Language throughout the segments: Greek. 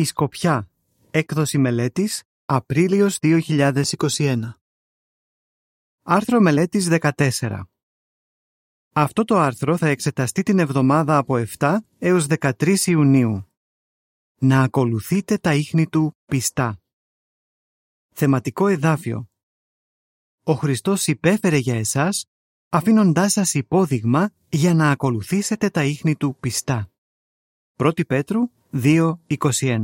Η Σκοπιά. Έκδοση μελέτης Απρίλιος 2021. Άρθρο μελέτης 14. Αυτό το άρθρο θα εξεταστεί την εβδομάδα από 7 έως 13 Ιουνίου. Να ακολουθείτε τα ίχνη του πιστά. Θεματικό εδάφιο. Ο Χριστός υπέφερε για εσάς, αφήνοντάς σας υπόδειγμα για να ακολουθήσετε τα ίχνη του πιστά. 1 Πέτρου 2.21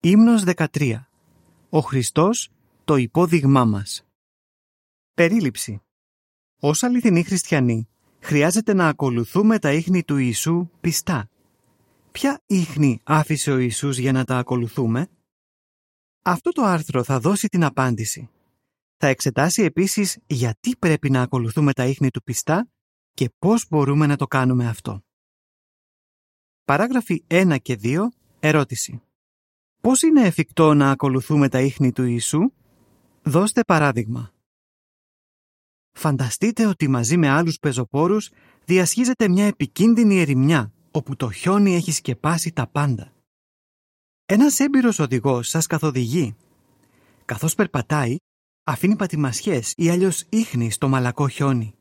Ύμνος 13 Ο Χριστός, το υπόδειγμά μας Περίληψη Ως αληθινοί χριστιανοί, χρειάζεται να ακολουθούμε τα ίχνη του Ιησού πιστά. Ποια ίχνη άφησε ο Ιησούς για να τα ακολουθούμε; Αυτό το άρθρο θα δώσει την απάντηση. Θα εξετάσει επίσης γιατί πρέπει να ακολουθούμε τα ίχνη του πιστά και πώς μπορούμε να το κάνουμε αυτό. Παράγραφοι 1 και 2. Ερώτηση. Πώς είναι εφικτό να ακολουθούμε τα ίχνη του Ιησού; Δώστε παράδειγμα. Φανταστείτε ότι μαζί με άλλους πεζοπόρους διασχίζεται μια επικίνδυνη ερημιά όπου το χιόνι έχει σκεπάσει τα πάντα. Ένας έμπειρος οδηγός σας καθοδηγεί. Καθώς περπατάει, αφήνει πατημασιές ή αλλιώς ίχνη στο μαλακό χιόνι.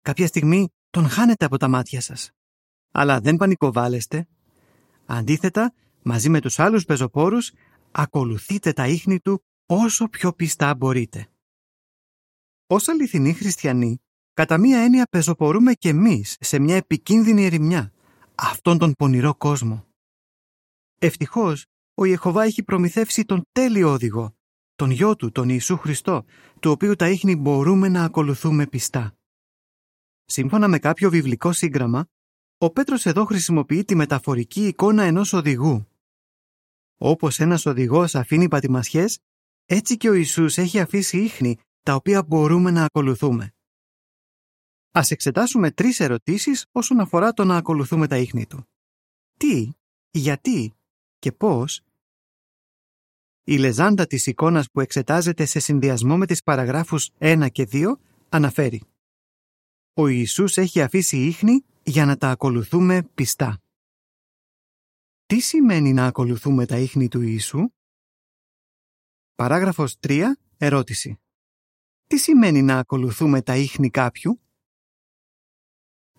Κάποια στιγμή τον χάνετε από τα μάτια σας. Αλλά δεν πανικοβάλλεστε. Αντίθετα, μαζί με τους άλλους πεζοπόρους, ακολουθείτε τα ίχνη του όσο πιο πιστά μπορείτε. Ως αληθινοί χριστιανοί, κατά μία έννοια πεζοπορούμε κι εμείς σε μια επικίνδυνη ερημιά, αυτόν τον πονηρό κόσμο. Ευτυχώς, ο Ιεχωβά έχει προμηθεύσει τον τέλειο οδηγό, τον γιο του, τον Ιησού Χριστό, του οποίου τα ίχνη μπορούμε να ακολουθούμε πιστά. Σύμφωνα με κάποιο βιβλικό σύγγραμμα, ο Πέτρος εδώ χρησιμοποιεί τη μεταφορική εικόνα ενός οδηγού. Όπως ένας οδηγός αφήνει πατημασιές, έτσι και ο Ιησούς έχει αφήσει ίχνη τα οποία μπορούμε να ακολουθούμε. Ας εξετάσουμε τρεις ερωτήσεις όσον αφορά το να ακολουθούμε τα ίχνη του. Τι, γιατί και πώς; Η λεζάντα της εικόνας που εξετάζεται σε συνδυασμό με τις παραγράφους 1 και 2 αναφέρει «Ο Ιησούς έχει αφήσει ίχνη για να τα ακολουθούμε πιστά». Τι σημαίνει να ακολουθούμε τα ίχνη του Ιησού; Παράγραφος 3. Ερώτηση. Τι σημαίνει να ακολουθούμε τα ίχνη κάποιου;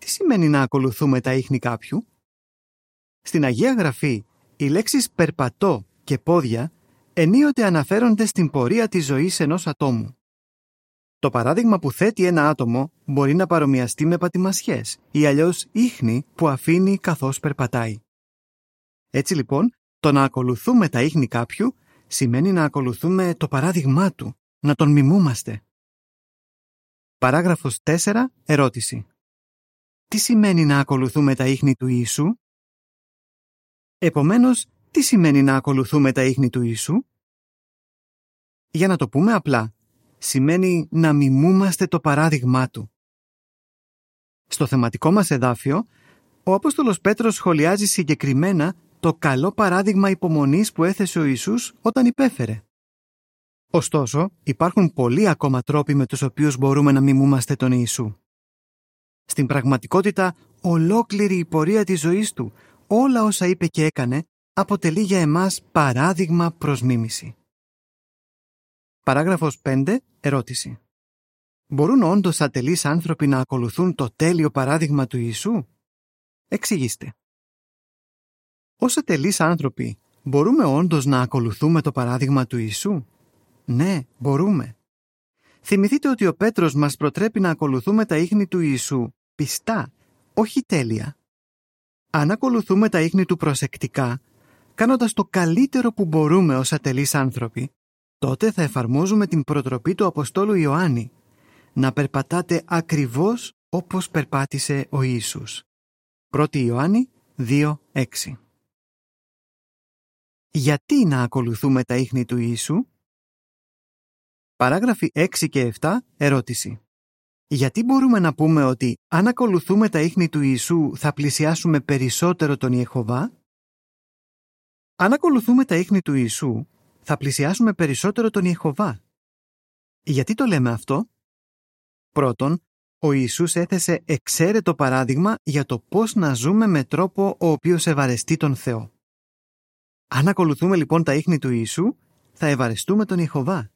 Τι σημαίνει να ακολουθούμε τα ίχνη κάποιου; Στην Αγία Γραφή, οι λέξεις «περπατώ» και «πόδια» ενίοτε αναφέρονται στην πορεία της ζωής ενός ατόμου. Το παράδειγμα που θέτει ένα άτομο μπορεί να παρομοιαστεί με πατημασιές ή αλλιώς ίχνη που αφήνει καθώς περπατάει. Έτσι λοιπόν, το να ακολουθούμε τα ίχνη κάποιου σημαίνει να ακολουθούμε το παράδειγμά του, να τον μιμούμαστε. Παράγραφος 4. Ερώτηση. Τι σημαίνει να ακολουθούμε τα ίχνη του Ιησού; Επομένως, τι σημαίνει να ακολουθούμε τα ίχνη του Ιησού; Για να το πούμε απλά, σημαίνει να μιμούμαστε το παράδειγμά Του. Στο θεματικό μας εδάφιο, ο Απόστολος Πέτρος σχολιάζει συγκεκριμένα το καλό παράδειγμα υπομονής που έθεσε ο Ιησούς όταν υπέφερε. Ωστόσο, υπάρχουν πολλοί ακόμα τρόποι με τους οποίους μπορούμε να μιμούμαστε τον Ιησού. Στην πραγματικότητα, ολόκληρη η πορεία της ζωής Του, όλα όσα είπε και έκανε, αποτελεί για εμάς παράδειγμα προς μίμηση. Παράγραφος 5. Ερώτηση. Μπορούν όντως ατελείς άνθρωποι να ακολουθούν το τέλειο παράδειγμα του Ιησού; Εξηγήστε. Ως ατελείς άνθρωποι, μπορούμε όντως να ακολουθούμε το παράδειγμα του Ιησού; Ναι, μπορούμε. Θυμηθείτε ότι ο Πέτρος μας προτρέπει να ακολουθούμε τα ίχνη του Ιησού πιστά, όχι τέλεια. Αν ακολουθούμε τα ίχνη του προσεκτικά, κάνοντας το καλύτερο που μπορούμε ως ατελείς άνθρωποι, τότε θα εφαρμόζουμε την προτροπή του Αποστόλου Ιωάννη να περπατάτε ακριβώς όπως περπάτησε ο Ιησούς. 1 Ιωάννη 2.6 Γιατί να ακολουθούμε τα ίχνη του Ιησού; Παράγραφοι 6 και 7 ερώτηση. Γιατί μπορούμε να πούμε ότι αν ακολουθούμε τα ίχνη του Ιησού θα πλησιάσουμε περισσότερο τον Ιεχωβά; Αν ακολουθούμε τα ίχνη του Ιησού θα πλησιάσουμε περισσότερο τον Ιεχωβά. Γιατί το λέμε αυτό; Πρώτον, ο Ιησούς έθεσε εξαίρετο παράδειγμα για το πώς να ζούμε με τρόπο ο οποίος ευαρεστεί τον Θεό. Αν ακολουθούμε λοιπόν τα ίχνη του Ιησού, θα ευαρεστούμε τον Ιεχωβά.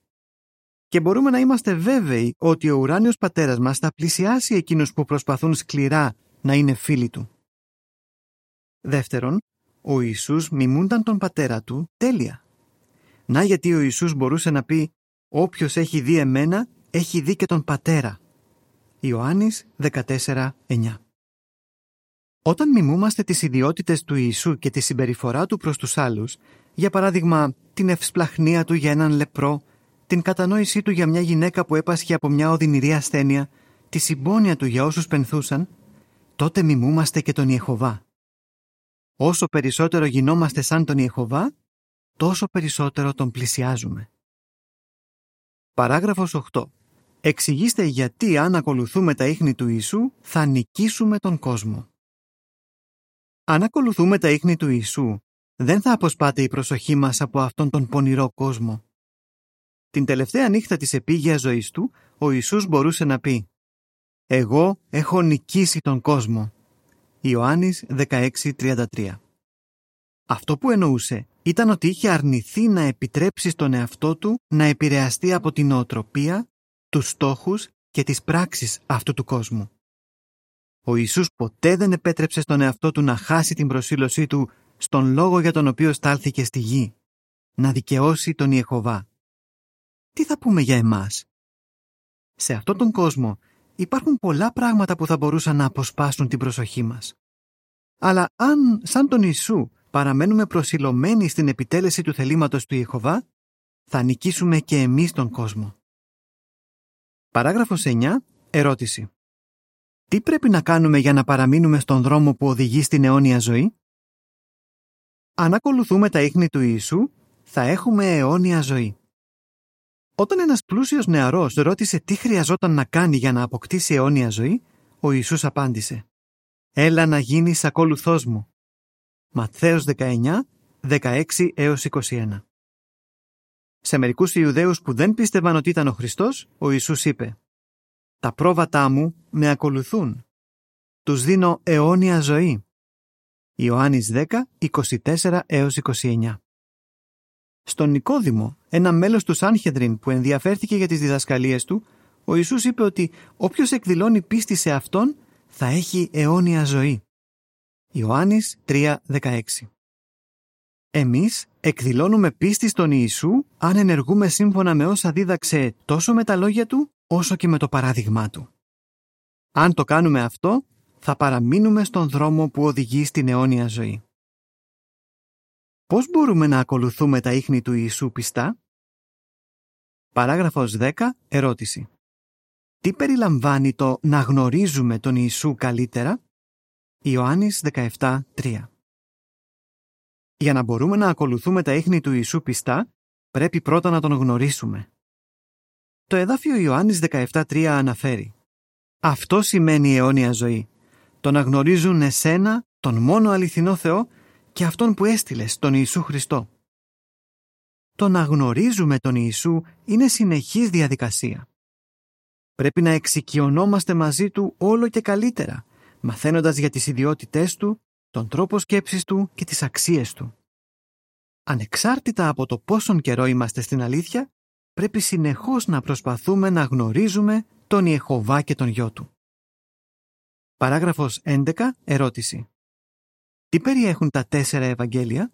Και μπορούμε να είμαστε βέβαιοι ότι ο ουράνιος πατέρας μας θα πλησιάσει εκείνους που προσπαθούν σκληρά να είναι φίλοι του. Δεύτερον, ο Ιησούς μιμούνταν τον πατέρα του τέλεια. Να γιατί ο Ιησούς μπορούσε να πει «Όποιος έχει δει εμένα, έχει δει και τον πατέρα». Ιωάννης 14.9 Όταν μιμούμαστε τις ιδιότητες του Ιησού και τη συμπεριφορά του προς τους άλλους, για παράδειγμα την ευσπλαχνία του για έναν λεπρό, την κατανόησή του για μια γυναίκα που έπασχε από μια οδυνηρή ασθένεια, τη συμπόνια του για όσους πενθούσαν, τότε μιμούμαστε και τον Ιεχωβά. Όσο περισσότερο γινόμαστε σαν τον Ιεχωβά, τόσο περισσότερο τον πλησιάζουμε. Παράγραφος 8. Εξηγήστε γιατί αν ακολουθούμε τα ίχνη του Ιησού θα νικήσουμε τον κόσμο. Αν ακολουθούμε τα ίχνη του Ιησού, δεν θα αποσπάται η προσοχή μας από αυτόν τον πονηρό κόσμο. Την τελευταία νύχτα της επίγειας ζωής του, ο Ιησούς μπορούσε να πει «Εγώ έχω νικήσει τον κόσμο». Ιωάννης 16.33 Αυτό που εννοούσε ήταν ότι είχε αρνηθεί να επιτρέψει στον εαυτό του να επηρεαστεί από την νοοτροπία, τους στόχους και τις πράξεις αυτού του κόσμου. Ο Ιησούς ποτέ δεν επέτρεψε στον εαυτό του να χάσει την προσήλωσή του στον λόγο για τον οποίο στάλθηκε στη γη, να δικαιώσει τον Ιεχωβά. Τι θα πούμε για εμάς; Σε αυτόν τον κόσμο υπάρχουν πολλά πράγματα που θα μπορούσαν να αποσπάσουν την προσοχή μας. Αλλά αν, σαν τον Ιησού, παραμένουμε προσιλωμένοι στην επιτέλεση του θελήματος του Ιεχωβά, θα νικήσουμε και εμείς τον κόσμο. Παράγραφος 9. Ερώτηση. Τι πρέπει να κάνουμε για να παραμείνουμε στον δρόμο που οδηγεί στην αιώνια ζωή; Αν ακολουθούμε τα ίχνη του Ιησού, θα έχουμε αιώνια ζωή. Όταν ένας πλούσιος νεαρός ρώτησε τι χρειαζόταν να κάνει για να αποκτήσει αιώνια ζωή, ο Ιησούς απάντησε «Έλα να γίνεις ακόλουθός μου». Ματθαίος 19, 16 21 Σε μερικούς Ιουδαίους που δεν πίστευαν ότι ήταν ο Χριστός, ο Ιησούς είπε «Τα πρόβατά μου με ακολουθούν. Τους δίνω αιώνια ζωή». Ιωάννης 10, 24 29 στον Νικόδημο, ένα μέλος του Σάνχεδριν που ενδιαφέρθηκε για τις διδασκαλίες του, ο Ιησούς είπε ότι όποιος εκδηλώνει πίστη σε Αυτόν θα έχει αιώνια ζωή. Ιωάννης 3.16 Εμείς εκδηλώνουμε πίστη στον Ιησού αν ενεργούμε σύμφωνα με όσα δίδαξε τόσο με τα λόγια Του όσο και με το παράδειγμά Του. Αν το κάνουμε αυτό, θα παραμείνουμε στον δρόμο που οδηγεί στην αιώνια ζωή. Πώς μπορούμε να ακολουθούμε τα ίχνη του Ιησού πιστά; Παράγραφος 10. Ερώτηση. Τι περιλαμβάνει το να γνωρίζουμε τον Ιησού καλύτερα; Ιωάννης 17.3 Για να μπορούμε να ακολουθούμε τα ίχνη του Ιησού πιστά, πρέπει πρώτα να τον γνωρίσουμε. Το εδάφιο Ιωάννης 17.3 αναφέρει «Αυτό σημαίνει η αιώνια ζωή. Το να γνωρίζουν εσένα, τον μόνο αληθινό Θεό και αυτόν που έστειλες τον Ιησού Χριστό. Το να γνωρίζουμε τον Ιησού είναι συνεχής διαδικασία. Πρέπει να εξοικειωνόμαστε μαζί Του όλο και καλύτερα, μαθαίνοντας για τις ιδιότητές Του, τον τρόπο σκέψης Του και τις αξίες Του. Ανεξάρτητα από το πόσον καιρό είμαστε στην αλήθεια, πρέπει συνεχώς να προσπαθούμε να γνωρίζουμε τον Ιεχωβά και τον Γιο Του. Παράγραφος 11. Ερώτηση. Τι περιέχουν τα τέσσερα Ευαγγέλια;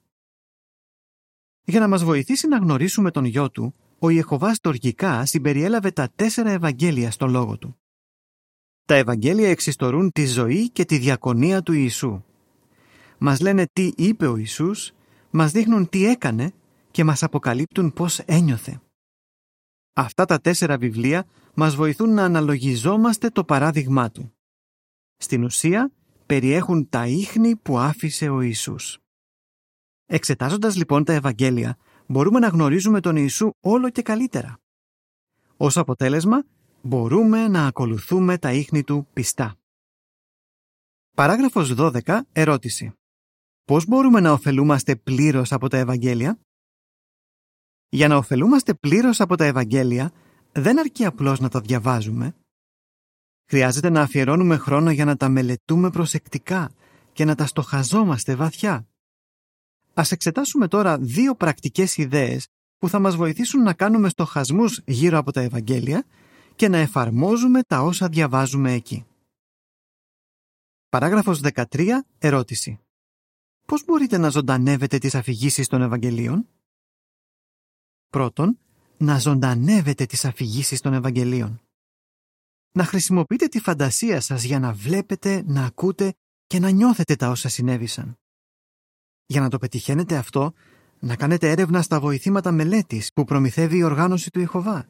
Για να μας βοηθήσει να γνωρίσουμε τον γιο του, ο Ιεχωβάς τοργικά συμπεριέλαβε τα τέσσερα Ευαγγέλια στο λόγο του. Τα Ευαγγέλια εξιστορούν τη ζωή και τη διακονία του Ιησού. Μας λένε τι είπε ο Ιησούς, μας δείχνουν τι έκανε και μας αποκαλύπτουν πώς ένιωθε. Αυτά τα τέσσερα βιβλία μας βοηθούν να αναλογιζόμαστε το παράδειγμά του. Στην ουσία, περιέχουν τα ίχνη που άφησε ο Ιησούς. Εξετάζοντας λοιπόν τα Ευαγγέλια, μπορούμε να γνωρίζουμε τον Ιησού όλο και καλύτερα. Ως αποτέλεσμα, μπορούμε να ακολουθούμε τα ίχνη του πιστά. Παράγραφος 12. Ερώτηση. Πώς μπορούμε να ωφελούμαστε πλήρως από τα Ευαγγέλια; Για να ωφελούμαστε πλήρως από τα Ευαγγέλια, δεν αρκεί απλώς να τα διαβάζουμε, Χρειάζεται να αφιερώνουμε χρόνο για να τα μελετούμε προσεκτικά και να τα στοχαζόμαστε βαθιά. Ας εξετάσουμε τώρα δύο πρακτικές ιδέες που θα μας βοηθήσουν να κάνουμε στοχασμούς γύρω από τα Ευαγγέλια και να εφαρμόζουμε τα όσα διαβάζουμε εκεί. Παράγραφος 13. Ερώτηση. Πώς μπορείτε να ζωντανεύετε τις αφηγήσεις των Ευαγγελίων; Πρώτον, να ζωντανεύετε τις αφηγήσεις των Ευαγγελίων. Να χρησιμοποιείτε τη φαντασία σας για να βλέπετε, να ακούτε και να νιώθετε τα όσα συνέβησαν. Για να το πετυχαίνετε αυτό, να κάνετε έρευνα στα βοηθήματα μελέτης που προμηθεύει η οργάνωση του Ιχωβά.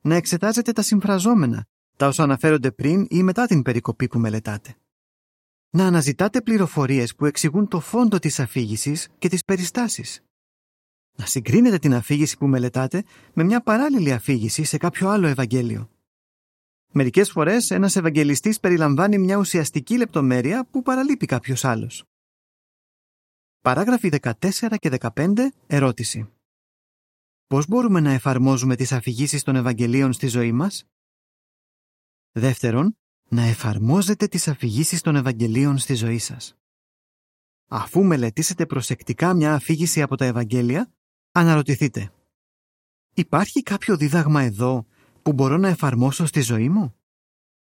Να εξετάζετε τα συμφραζόμενα, τα όσα αναφέρονται πριν ή μετά την περικοπή που μελετάτε. Να αναζητάτε πληροφορίες που εξηγούν το φόντο της αφήγησης και τις περιστάσεις. Να συγκρίνετε την αφήγηση που μελετάτε με μια παράλληλη αφήγηση σε κάποιο άλλο Ευαγγέλιο. Μερικές φορές ένας Ευαγγελιστής περιλαμβάνει μια ουσιαστική λεπτομέρεια που παραλείπει κάποιος άλλος. Παράγραφοι 14 και 15. Ερώτηση. Πώς μπορούμε να εφαρμόζουμε τις αφηγήσεις των Ευαγγελίων στη ζωή μας; Δεύτερον, να εφαρμόζετε τις αφηγήσεις των Ευαγγελίων στη ζωή σας. Αφού μελετήσετε προσεκτικά μια αφήγηση από τα Ευαγγέλια, αναρωτηθείτε «Υπάρχει κάποιο δίδαγμα εδώ που μπορώ να εφαρμόσω στη ζωή μου;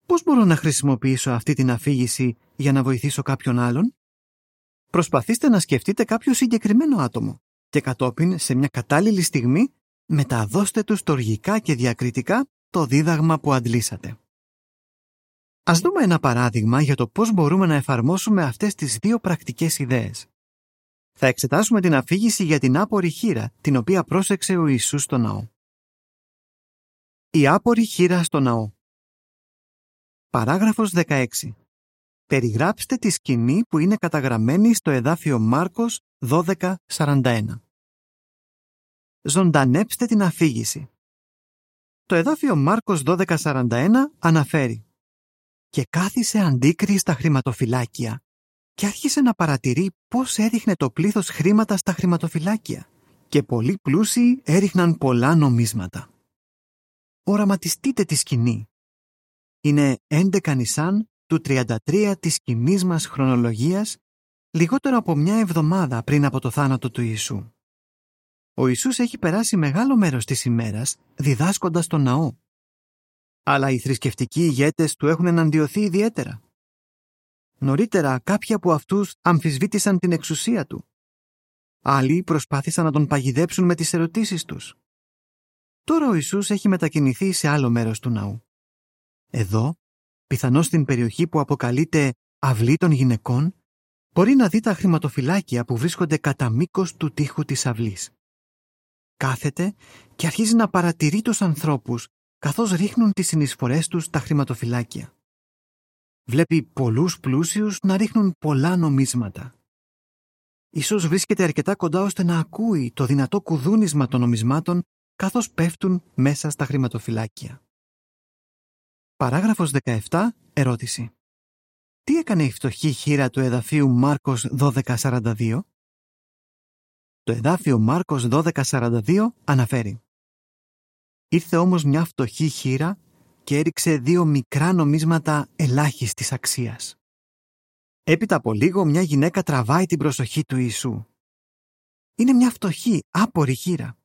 Πώς μπορώ να χρησιμοποιήσω αυτή την αφήγηση για να βοηθήσω κάποιον άλλον; Προσπαθήστε να σκεφτείτε κάποιο συγκεκριμένο άτομο και κατόπιν σε μια κατάλληλη στιγμή μεταδώστε τους στοργικά και διακριτικά το δίδαγμα που αντλήσατε. Ας δούμε ένα παράδειγμα για το πώς μπορούμε να εφαρμόσουμε αυτές τις δύο πρακτικές ιδέες. Θα εξετάσουμε την αφήγηση για την άπορη χείρα, την οποία πρόσεξε ο Ιησούς στο ναό. Η άπορη χείρα στο ναό. Παράγραφος 16. Περιγράψτε τη σκηνή που είναι καταγραμμένη στο εδάφιο Μάρκος 12.41. Ζωντανέψτε την αφήγηση. Το εδάφιο Μάρκος 12.41 αναφέρει «Και κάθισε αντίκρι στα χρηματοφυλάκια και άρχισε να παρατηρεί πώς έριχνε το πλήθος χρήματα στα χρηματοφυλάκια και πολλοί πλούσιοι έριχναν πολλά νομίσματα. Οραματιστείτε τη σκηνή. Είναι 11 νησάν του 33 της κοινή μας χρονολογίας λιγότερο από μια εβδομάδα πριν από το θάνατο του Ιησού. Ο Ιησούς έχει περάσει μεγάλο μέρος της ημέρας διδάσκοντας τον ναό. Αλλά οι θρησκευτικοί ηγέτες του έχουν εναντιωθεί ιδιαίτερα. Νωρίτερα κάποιοι από αυτούς αμφισβήτησαν την εξουσία του. Άλλοι προσπάθησαν να τον παγιδέψουν με τις ερωτήσεις τους. Τώρα ο Ιησούς έχει μετακινηθεί σε άλλο μέρος του ναού. Εδώ, πιθανώς στην περιοχή που αποκαλείται «αυλή των γυναικών», μπορεί να δει τα χρηματοφυλάκια που βρίσκονται κατά μήκος του τείχου της αυλής. Κάθεται και αρχίζει να παρατηρεί τους ανθρώπους καθώς ρίχνουν τις συνεισφορές τους στα χρηματοφυλάκια. Βλέπει πολλούς πλούσιους να ρίχνουν πολλά νομίσματα. Ίσως βρίσκεται αρκετά κοντά ώστε να ακούει το δυνατό κουδούνισμα των νομισμάτων καθώς πέφτουν μέσα στα χρηματοφυλάκια. Παράγραφος 17. Ερώτηση. Τι έκανε η φτωχή χείρα του εδαφίου Μάρκος 1242? Το εδάφιο Μάρκος 1242 αναφέρει Ήρθε όμως μια φτωχή χείρα και έριξε δύο μικρά νομίσματα ελάχιστης αξίας. Έπειτα από λίγο μια γυναίκα τραβάει την προσοχή του Ιησού. Είναι μια φτωχή, άπορη χείρα.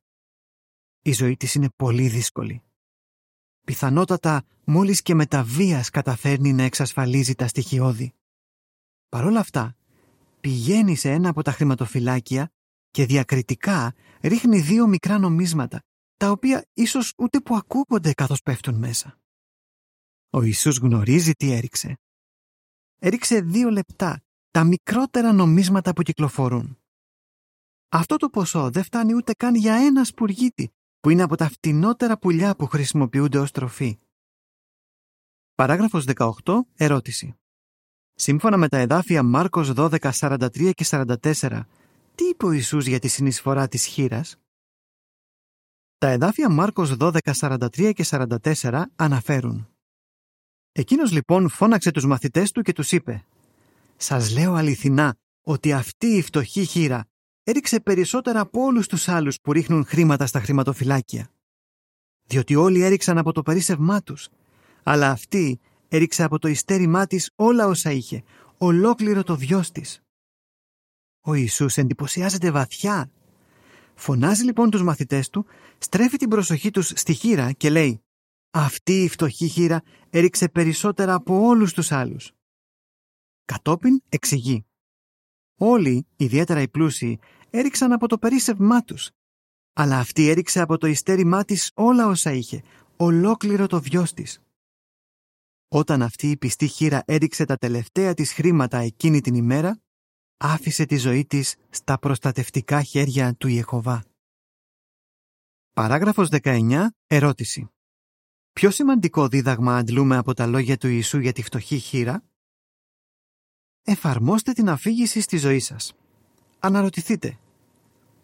Η ζωή της είναι πολύ δύσκολη. Πιθανότατα μόλις και με τα βίας καταφέρνει να εξασφαλίζει τα στοιχειώδη. Παρ' όλα αυτά, πηγαίνει σε ένα από τα χρηματοφυλάκια και διακριτικά ρίχνει δύο μικρά νομίσματα, τα οποία ίσως ούτε που ακούγονται καθώς πέφτουν μέσα. Ο Ιησούς γνωρίζει τι έριξε. Έριξε δύο λεπτά, τα μικρότερα νομίσματα που κυκλοφορούν. Αυτό το ποσό δεν φτάνει ούτε καν για ένα σπουργίτη, που είναι από τα φτηνότερα πουλιά που χρησιμοποιούνται ως τροφή. Παράγραφος 18. Ερώτηση. Σύμφωνα με τα εδάφια Μάρκος 12, 43 και 44, τι είπε ο Ιησούς για τη συνεισφορά της χείρας; Τα εδάφια Μάρκος 12, 43 και 44 αναφέρουν Εκείνος λοιπόν φώναξε τους μαθητές του και τους είπε «Σας λέω αληθινά ότι αυτή η φτωχή χείρα έριξε περισσότερα από όλους τους άλλους που ρίχνουν χρήματα στα χρηματοφυλάκια. Διότι όλοι έριξαν από το περίσσευμά τους, αλλά αυτή έριξε από το ιστέρημά της όλα όσα είχε, ολόκληρο το βιός της. Ο Ιησούς εντυπωσιάζεται βαθιά. Φωνάζει λοιπόν τους μαθητές του, στρέφει την προσοχή τους στη χείρα και λέει «Αυτή η φτωχή χείρα έριξε περισσότερα από όλους τους άλλους». Κατόπιν εξηγεί Όλοι, ιδιαίτερα οι πλούσιοι, έριξαν από το περίσσευμά τους. Αλλά αυτή έριξε από το ιστέρημά της όλα όσα είχε, ολόκληρο το βιός της. Όταν αυτή η πιστή χείρα έριξε τα τελευταία της χρήματα εκείνη την ημέρα, άφησε τη ζωή της στα προστατευτικά χέρια του Ιεχωβά. Παράγραφος 19. Ερώτηση. Ποιο σημαντικό δίδαγμα αντλούμε από τα λόγια του Ιησού για τη φτωχή χείρα; Εφαρμόστε την αφήγηση στη ζωή σας. Αναρωτηθείτε.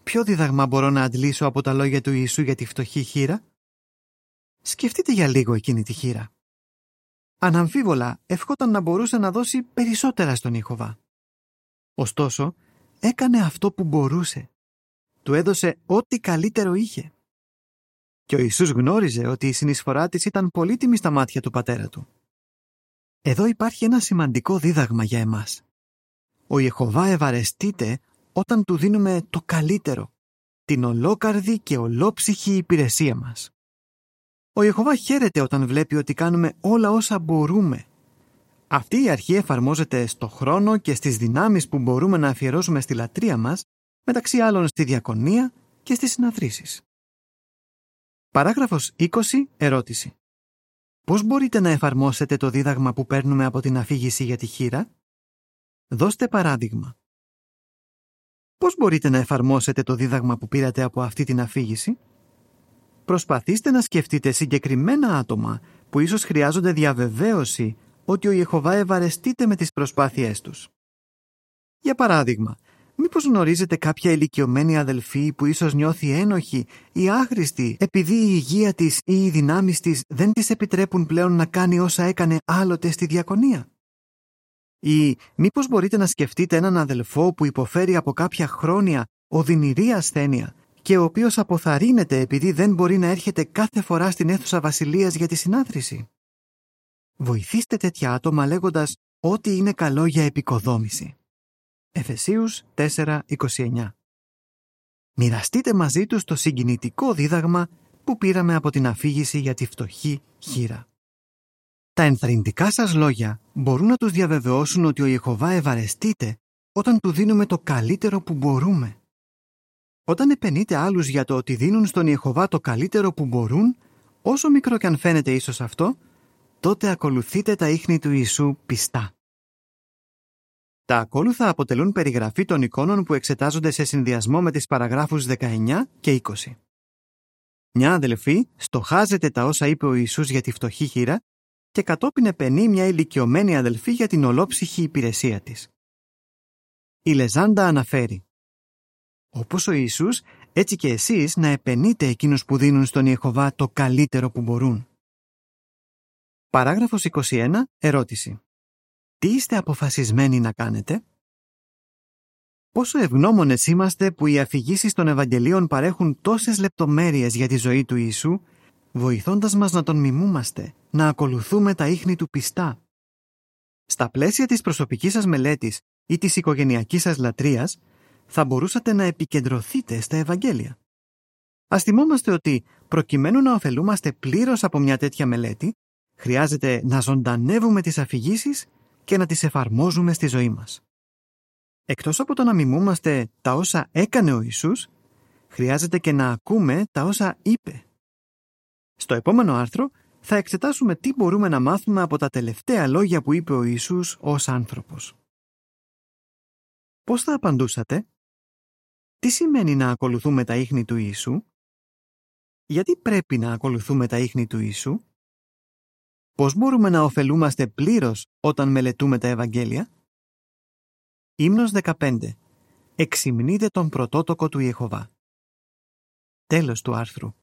Ποιο δίδαγμα μπορώ να αντλήσω από τα λόγια του Ιησού για τη φτωχή χείρα; Σκεφτείτε για λίγο εκείνη τη χείρα. Αναμφίβολα ευχόταν να μπορούσε να δώσει περισσότερα στον Ιεχωβά. Ωστόσο, έκανε αυτό που μπορούσε. Του έδωσε ό,τι καλύτερο είχε. Και ο Ιησούς γνώριζε ότι η συνεισφορά της ήταν πολύτιμη στα μάτια του πατέρα του. Εδώ υπάρχει ένα σημαντικό δίδαγμα για εμάς. Ο Ιεχωβά ευαρεστείται όταν του δίνουμε το καλύτερο, την ολόκαρδη και ολόψυχη υπηρεσία μας. Ο Ιεχωβά χαίρεται όταν βλέπει ότι κάνουμε όλα όσα μπορούμε. Αυτή η αρχή εφαρμόζεται στο χρόνο και στις δυνάμεις που μπορούμε να αφιερώσουμε στη λατρεία μας, μεταξύ άλλων στη διακονία και στις συναθρήσεις. Παράγραφος 20. Ερώτηση. Πώς μπορείτε να εφαρμόσετε το δίδαγμα που παίρνουμε από την αφήγηση για τη χείρα; Δώστε παράδειγμα. Πώς μπορείτε να εφαρμόσετε το δίδαγμα που πήρατε από αυτή την αφήγηση; Προσπαθήστε να σκεφτείτε συγκεκριμένα άτομα που ίσως χρειάζονται διαβεβαίωση ότι ο Ιεχωβά ευαρεστείται με τις προσπάθειές τους. Για παράδειγμα, μήπως γνωρίζετε κάποια ηλικιωμένη αδελφή που ίσως νιώθει ένοχη ή άχρηστη επειδή η υγεία της ή οι δυνάμεις της δεν της επιτρέπουν πλέον να κάνει όσα έκανε άλλοτε στη διακονία; Ή μήπως μπορείτε να σκεφτείτε έναν αδελφό που υποφέρει από κάποια χρόνια οδυνηρή ασθένεια και ο οποίος αποθαρρύνεται επειδή δεν μπορεί να έρχεται κάθε φορά στην αίθουσα βασιλείας για τη συνάθρηση; Βοηθήστε τέτοια άτομα λέγοντας ό,τι είναι καλό για επικοδόμηση. Εφεσίους 4.29 Μοιραστείτε μαζί τους το συγκινητικό δίδαγμα που πήραμε από την αφήγηση για τη φτωχή χείρα. Τα ενθαρρυντικά σας λόγια μπορούν να τους διαβεβαιώσουν ότι ο Ιεχωβά ευαρεστείται όταν του δίνουμε το καλύτερο που μπορούμε. Όταν επενείτε άλλους για το ότι δίνουν στον Ιεχωβά το καλύτερο που μπορούν, όσο μικρό και αν φαίνεται ίσως αυτό, τότε ακολουθείτε τα ίχνη του Ιησού πιστά. Τα ακόλουθα αποτελούν περιγραφή των εικόνων που εξετάζονται σε συνδυασμό με τις παραγράφους 19 και 20. Μια αδελφή στοχάζεται τα όσα είπε ο Ιησούς για τη φτωχή χείρα και κατόπιν επενεί μια ηλικιωμένη αδελφή για την ολόψυχη υπηρεσία της. Η Λεζάντα αναφέρει όπως ο Ιησούς, έτσι και εσείς να επενείτε εκείνους που δίνουν στον Ιεχωβά το καλύτερο που μπορούν. Παράγραφος 21. Ερώτηση. Τι είστε αποφασισμένοι να κάνετε; Πόσο ευγνώμονες είμαστε που οι αφηγήσεις των Ευαγγελίων παρέχουν τόσες λεπτομέρειες για τη ζωή του Ιησού, βοηθώντας μας να τον μιμούμαστε, να ακολουθούμε τα ίχνη του πιστά. Στα πλαίσια της προσωπικής σας μελέτης ή της οικογενειακής σας λατρείας, θα μπορούσατε να επικεντρωθείτε στα Ευαγγέλια. Ας θυμόμαστε ότι προκειμένου να ωφελούμαστε πλήρως από μια τέτοια μελέτη, χρειάζεται να ζωντανεύουμε τις αφηγήσεις και να τις εφαρμόζουμε στη ζωή μας. Εκτός από το να μιμούμαστε τα όσα έκανε ο Ιησούς, χρειάζεται και να ακούμε τα όσα είπε. Στο επόμενο άρθρο θα εξετάσουμε τι μπορούμε να μάθουμε από τα τελευταία λόγια που είπε ο Ιησούς ως άνθρωπος. Πώς θα απαντούσατε; Τι σημαίνει να ακολουθούμε τα ίχνη του Ιησού; Γιατί πρέπει να ακολουθούμε τα ίχνη του Ιησού; Πώς μπορούμε να ωφελούμαστε πλήρως όταν μελετούμε τα Ευαγγέλια; Ύμνος 15. Εξυμνείτε τον πρωτότοκο του Ιεχωβά. Τέλος του άρθρου.